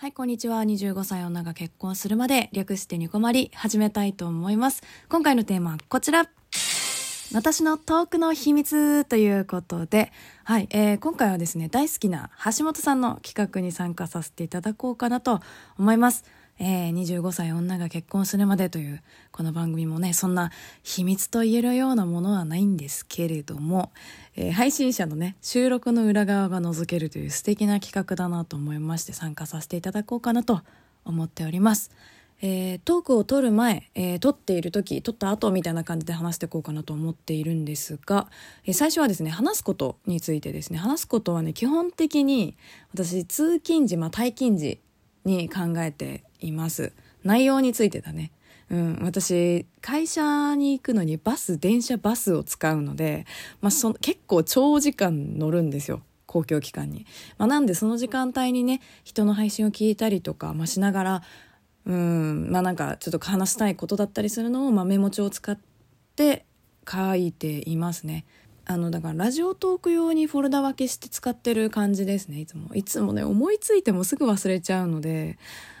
はい、こんにちは。25歳女が結婚するまで略してニコマリ始めたいと思います。今回のテーマはこちら。私のトークの秘密ということで、はい、えー、今回はですね、大好きな橋本さんの企画に参加させていただこうかなと思います。えー、25歳女が結婚するまでというこの番組もねそんな秘密と言えるようなものはないんですけれども、えー、配信者のね収録の裏側が覗けるという素敵な企画だなと思いまして参加させていただこうかなと思っております。えー、トークを撮る前、えー、撮っている時撮った後みたいな感じで話していこうかなと思っているんですが、えー、最初はですね話すことについてですね話すことはね基本的に私通勤時まあ退勤時に考えています。内容についてだね。うん、私、会社に行くのにバス、電車、バスを使うので、まあ、そ結構長時間乗るんですよ。公共機関に。まあ、なんでその時間帯にね、人の配信を聞いたりとか、まあ、しながら、うん、まあなんかちょっと話したいことだったりするのを、まあ、メモ帳を使って書いていますね。あのだからラジオトーク用にフォルダ分けして使ってる感じですねいつも。いつもね思いついてもすぐ忘れちゃうので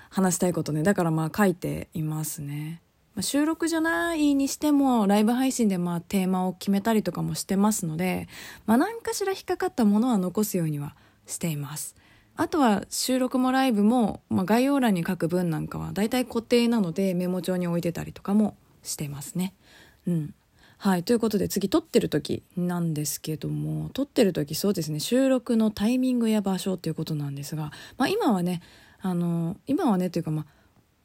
話したいことね。だからまあ書いていますね、まあ、収録じゃないにしてもライブ配信でまあテーマを決めたりとかもしてますので、まあ、何かしら引っかかったものは残すようにはしています。あとは収録もライブも、まあ、概要欄に書く文なんかはだいたい固定なのでメモ帳に置いてたりとかもしてますね。うん。はい。ということで次撮ってる時なんですけども、撮ってる時そうですね、収録のタイミングや場所っていうことなんですが、まあ今はね、あの、今はねというかまあ、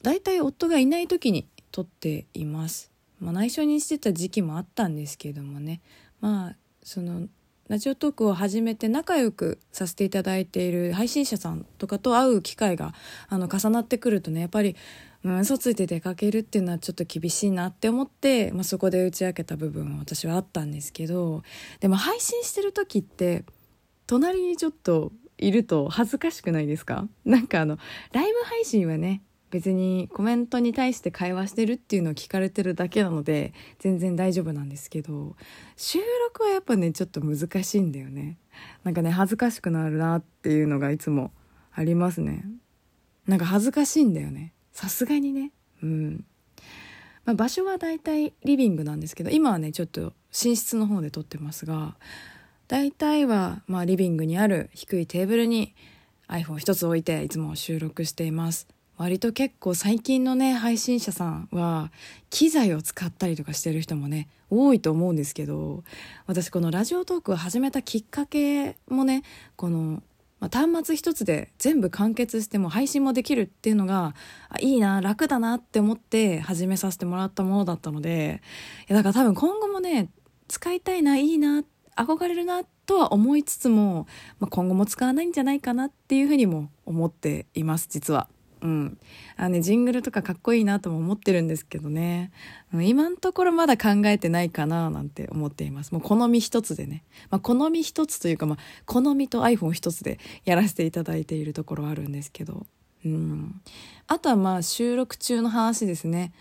大体夫がいない時に撮っています。まあ内緒にしてた時期もあったんですけどもね、まあ、その、ラジオトークを始めて仲良くさせていただいている配信者さんとかと会う機会があの重なってくるとねやっぱりうん、嘘ついて出かけるっていうのはちょっと厳しいなって思って、まあ、そこで打ち明けた部分は私はあったんですけどでも配信してる時って隣にちょっといると恥ずかしくないですか？なんかあのライブ配信はね別にコメントに対して会話してるっていうのを聞かれてるだけなので全然大丈夫なんですけど収録はやっぱねちょっと難しいんだよね。なんかね恥ずかしくなるなっていうのがいつもありますね。なんか恥ずかしいんだよね。さすがにね。うん。まあ、場所はだいたいリビングなんですけど今はねちょっと寝室の方で撮ってますが大体はまあリビングにある低いテーブルに iPhone 一つ置いていつも収録しています。割と結構最近のね配信者さんは機材を使ったりとかしてる人もね多いと思うんですけど私このラジオトークを始めたきっかけもねこのまあ、端末一つで全部完結しても配信もできるっていうのがいいな楽だなって思って始めさせてもらったものだったのでいやだから多分今後もね使いたいないいな憧れるなとは思いつつも、まあ、今後も使わないんじゃないかなっていうふうにも思っています実は。うん。あのね、ジングルとかかっこいいなとも思ってるんですけどね。今のところまだ考えてないかななんて思っています。もう好み一つでね。まあ、好み一つというか、まあ、好みと iPhone 一つでやらせていただいているところはあるんですけど。うん。あとはまあ、収録中の話ですね。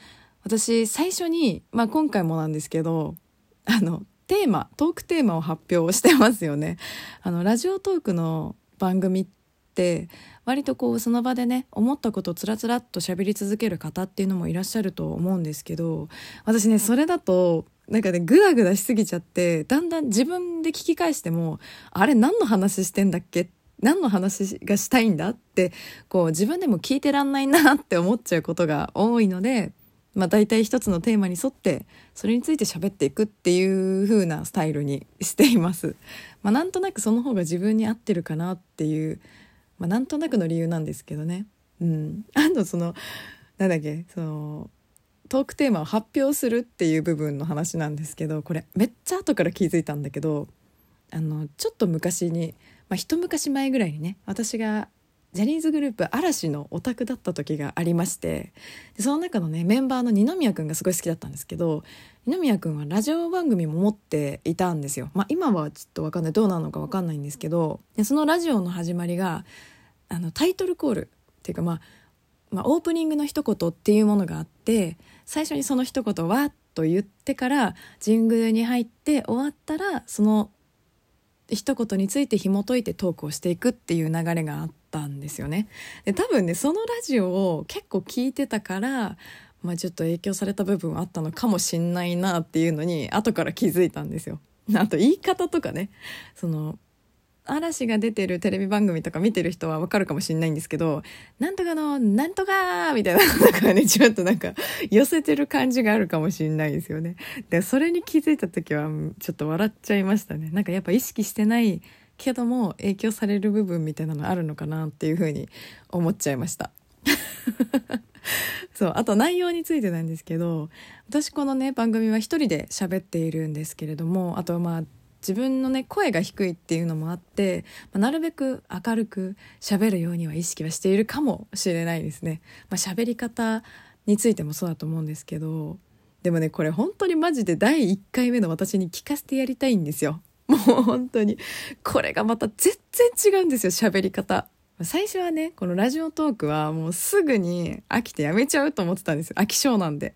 私、最初に、まあ、今回もなんですけど、あの、テーマ、トークテーマを発表してますよね。あの、ラジオトークの番組って、って割とこうその場でね思ったことをつらつらっと喋り続ける方っていうのもいらっしゃると思うんですけど私ねそれだとなんかねグダグダしすぎちゃってだんだん自分で聞き返してもあれ何の話してんだっけ？何の話がしたいんだってこう自分でも聞いてらんないなって思っちゃうことが多いのでまあ、大体一つのテーマに沿ってそれについて喋っていくっていう風なスタイルにしています。まあ、なんとなくその方が自分に合ってるかなっていうまあ、なんとなくの理由なんですけどね。うん、あとそのなんだっけそのトークテーマを発表するっていう部分の話なんですけどこれめっちゃ後から気づいたんだけどあのちょっと昔に、まあ、一昔前ぐらいにね私がジャニーズグループ嵐のオタクだった時がありましてその中のねメンバーの二宮君がすごい好きだったんですけど二宮君はラジオ番組も持っていたんですよ。まあ、今はちょっと分かんないどうなのか分かんないんですけどそのラジオの始まりがあのタイトルコールっていうか、まあ、まあオープニングの一言っていうものがあって最初にその一言「わ」っと言ってからジングルに入って終わったらその一言について紐解いてトークをしていくっていう流れがあっったんですよね。で多分ねそのラジオを結構聞いてたからまあちょっと影響された部分はあったのかもしんないなっていうのに後から気づいたんですよ。あと言い方とかねその嵐が出てるテレビ番組とか見てる人はわかるかもしれないんですけど、なんとかの、なんとかみたいな、なんかね、ちょっとなんか、寄せてる感じがあるかもしれないですよね。で、それに気づいた時は、ちょっと笑っちゃいましたね。なんかやっぱ意識してないけども、影響される部分みたいなのあるのかなっていうふうに思っちゃいました。そうあと内容についてなんですけど私このね番組は一人で喋っているんですけれどもあとまあ自分のね声が低いっていうのもあって、まあ、なるべく明るく喋るようには意識はしているかもしれないですね。まあ、喋り方についてもそうだと思うんですけどでもねこれ本当にマジで第1回目の私に聞かせてやりたいんですよ。もう本当にこれがまた全然違うんですよ喋り方。最初はねこのラジオトークはもうすぐに飽きてやめちゃうと思ってたんです飽き性なんで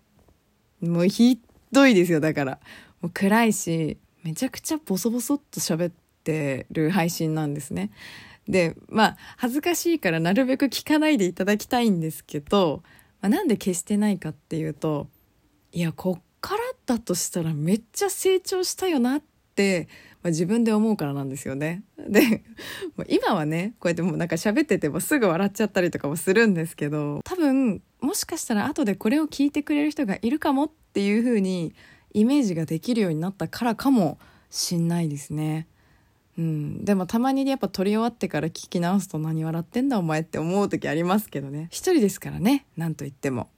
もうひどいですよだからもう暗いしめちゃくちゃボソボソっと喋ってる配信なんですね。でまあ恥ずかしいからなるべく聞かないでいただきたいんですけど、まあ、なんで消してないかっていうといやこっからだとしたらめっちゃ成長したよなって、まあ、自分で思うからなんですよね。で今はねこうやってもうなんか喋っててもすぐ笑っちゃったりとかもするんですけど多分もしかしたら後でこれを聞いてくれる人がいるかもっていう風にイメージができるようになったからかもしんないですね。うん、でもたまにやっぱ撮り終わってから聞き直すと何笑ってんだお前って思う時ありますけどね。一人ですからね何と言っても。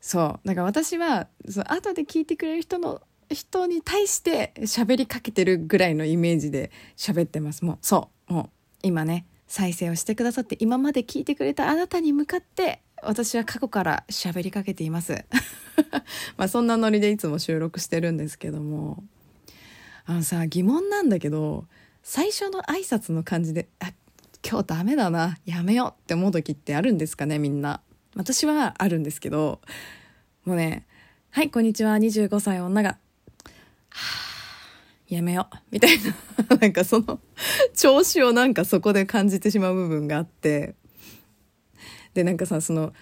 そう。だから私はその後で聞いてくれる人の人に対して喋りかけてるぐらいのイメージで喋ってます。もうそう。もう今ね再生をしてくださって今まで聞いてくれたあなたに向かって私は過去から喋りかけています。まあそんなノリでいつも収録してるんですけども。あのさ疑問なんだけど最初の挨拶の感じで「あ今日ダメだなやめよう」って思う時ってあるんですかねみんな。私はあるんですけどもうね「はいこんにちは25歳女が」はあやめようみたいななんかその調子をなんかそこで感じてしまう部分があって。でなんかさその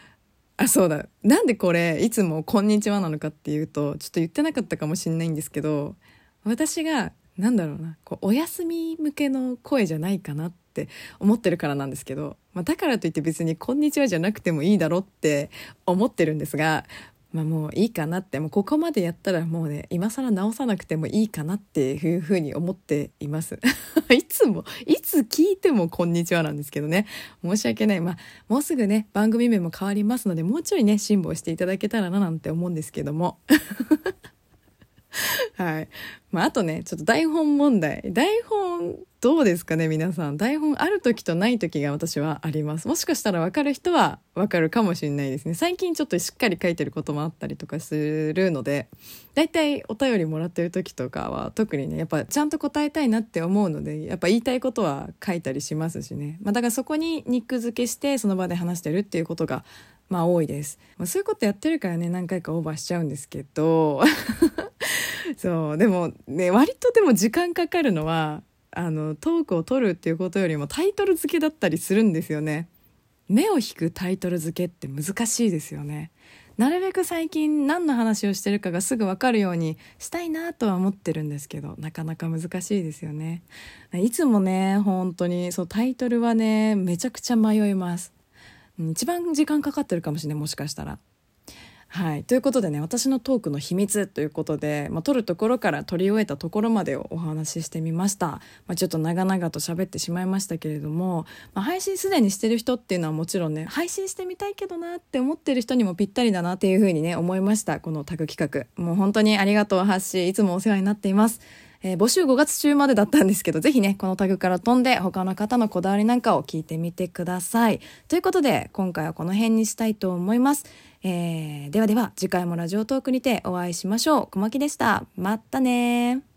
あそうだ。なんでこれいつも「こんにちは」なのかっていうとちょっと言ってなかったかもしんないんですけど私がなんだろうなこうお休み向けの声じゃないかなって思ってるからなんですけど、まあ、だからといって別に「こんにちは」じゃなくてもいいだろって思ってるんですがまあもういいかなってもうここまでやったらもうね今更直さなくてもいいかなっていうふうに思っています いつもいつ聞いても「こんにちは」なんですけどね申し訳ないまあもうすぐね番組名も変わりますのでもうちょいね辛抱していただけたらななんて思うんですけども はい。まあ、あとね、ちょっと台本問題。台本、どうですかね、皆さん。台本ある時とない時が私はあります。もしかしたらわかる人はわかるかもしれないですね。最近ちょっとしっかり書いてることもあったりとかするので、だいたいお便りもらってる時とかは特にね、やっぱちゃんと答えたいなって思うので、やっぱ言いたいことは書いたりしますしね。まあ、だからそこに肉付けしてその場で話してるっていうことがまあ多いです。まあ、そういうことやってるからね、何回かオーバーしちゃうんですけど、そうでもね割とでも時間かかるのはあのトークを取るっていうことよりもタイトル付けだったりするんですよね。目を引くタイトル付けって難しいですよね。なるべく最近何の話をしてるかがすぐ分かるようにしたいなとは思ってるんですけどなかなか難しいですよね。いつもね本当にそうタイトルはねめちゃくちゃ迷います。一番時間かかってるかもしれないもしかしたら。はい、ということでね私のトークの秘密ということで、まあ、撮るところから撮り終えたところまでをお話ししてみました、まあ、ちょっと長々と喋ってしまいましたけれども、まあ、配信すでにしてる人っていうのはもちろんね配信してみたいけどなって思ってる人にもぴったりだなっていうふうにね思いました。このタグ企画。もう本当にありがとうハッシー。いつもお世話になっています。えー、募集5月中までだったんですけど、ぜひね、このタグから飛んで他の方のこだわりなんかを聞いてみてください。ということで、今回はこの辺にしたいと思います。えー、ではでは次回もラジオトークにてお会いしましょう。小牧でした。またね